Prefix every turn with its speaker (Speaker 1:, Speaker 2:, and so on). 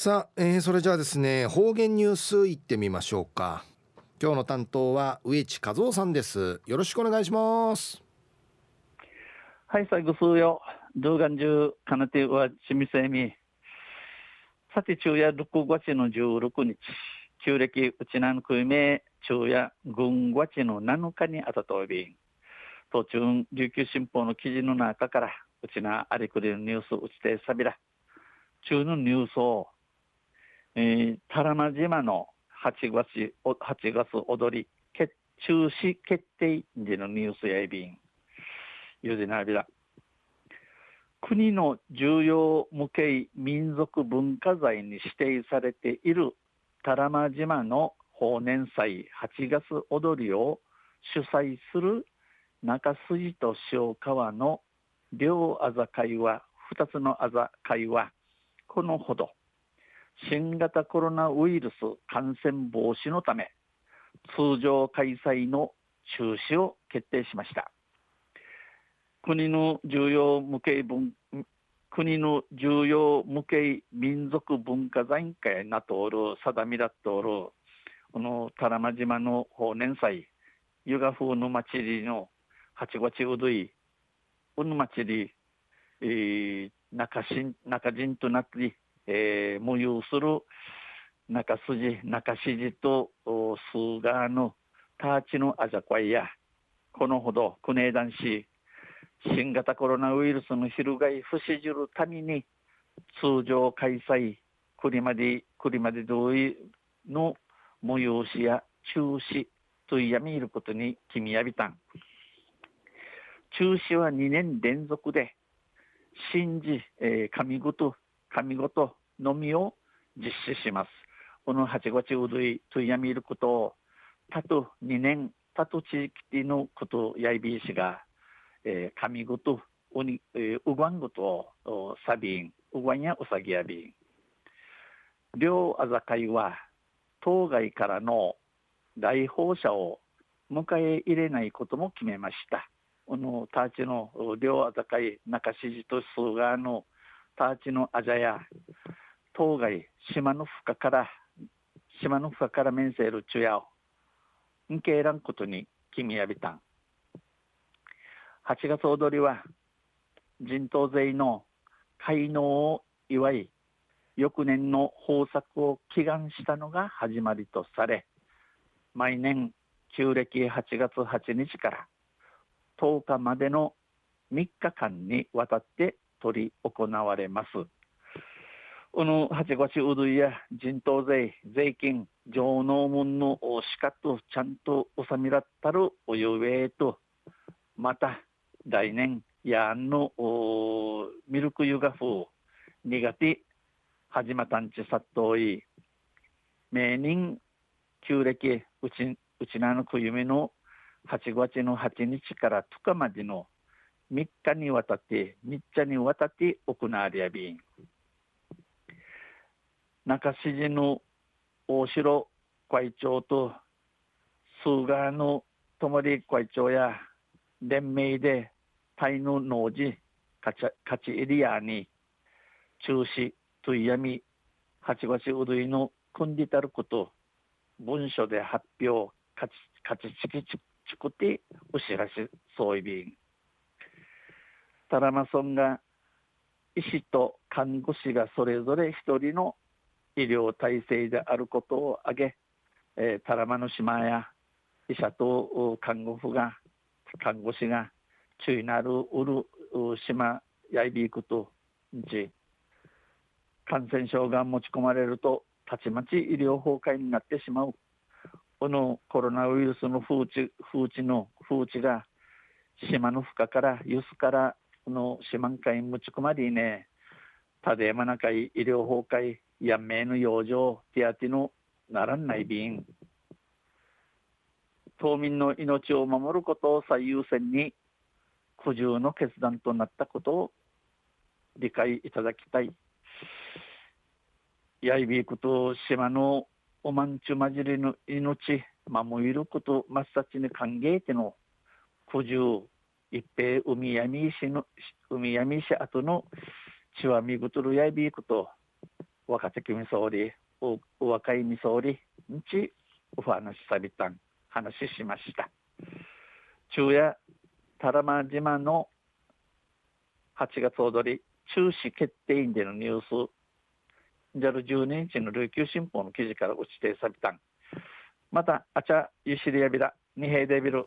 Speaker 1: さあ、えー、それじゃあですね方言ニュースいってみましょうか。今日の担当は植地和夫さんです。よろしくお願いします。
Speaker 2: はい最後数よ。動画中かなてはちみせみさて昼夜6月の16日。旧暦うちなのくいめ昼夜軍月の7日にあたとび途中琉球新報の記事の中からうちなありくりのニュースうちてさびら。中のニュースをえー、多良間島の8月 ,8 月踊り中止決定でのニュースやいびんゆでなびら。国の重要無形民族文化財に指定されている多良間島の法年祭8月踊りを主催する中筋と塩川の両あざ会は2つのあざ会はこのほど。新型コロナウイルス感染防止のため通常開催の中止を決定しました。国の重要無形文国の重要無形民族文化財会なとおる定めだっとおるこの多良間島の法年祭湯河風の祭りの八月うどい、うぬ祭り、えー、中中人となってえー、無有する中筋中指示と数側のターチのあざこいやこのほど国枝男子新型コロナウイルスの翻い不死じるために通常開催くりまでくりまで同意の催しや中止といやみいることに君やびたん。中止は2年連続で神事、えー、神事神事のみを実施します。この8月うどいとやみることを、たと2年、たと地域のことやいびいしが、えー、神ごと、うに、えー、うがんごと、さびん、うがんやうさぎやびん。両あざかいは、当該からの来訪者を迎え入れないことも決めました。このターチの両あざかい中指示と数側のターチのあざや当該島の深から島の深から面せる中やをんけいらんことに君やびたん。8月踊りは人頭勢の開能を祝い翌年の豊作を祈願したのが始まりとされ毎年旧暦8月8日から10日までの3日間にわたって執り行われます。この八月うどいや人頭税、税金、上納門の資格ちゃんと納めらったるおゆえと、また来年やんのミルクユガ風苦手始またんちさっとい、名人旧暦うちうちなのくゆめの8月の8日から10日までの3日にわたって、3日にわたって行われやびん。中指示の大城会長と数川の泊会長や連名でタイの農事勝ちエリアに中止といやみ8月うどいの組んでたること文書で発表勝ち勝ちちきちくてお知らせそういびんタラマソンが医師と看護師がそれぞれ一人の医療体制であることを挙げ、えー、タラマの島や医者と看護婦が看護師が注意なるうる島やいびいくとじ感染症が持ち込まれるとたちまち医療崩壊になってしまう。このコロナウイルスの風知風知の風知が島の深からゆすからの島んかい持ち込まりねただやまなかい医療崩壊やめの養生手当てのならない便島民の命を守ることを最優先に苦渋の決断となったことを理解いただきたい。やいびくと島のおまんちゅまじりの命守ること真っ先に歓迎ての苦渋一平海闇石の海闇石後の血はみぐとるやいびくと若手きみ総理、お若いみ総理、んち、お話しさびたん、話しました。昼夜、タラマ島の8月踊り、中止決定員でのニュース、ジャル12日の琉球新報の記事からご指定さびたん。また、あちゃ、ゆしりやびら、二平デビル。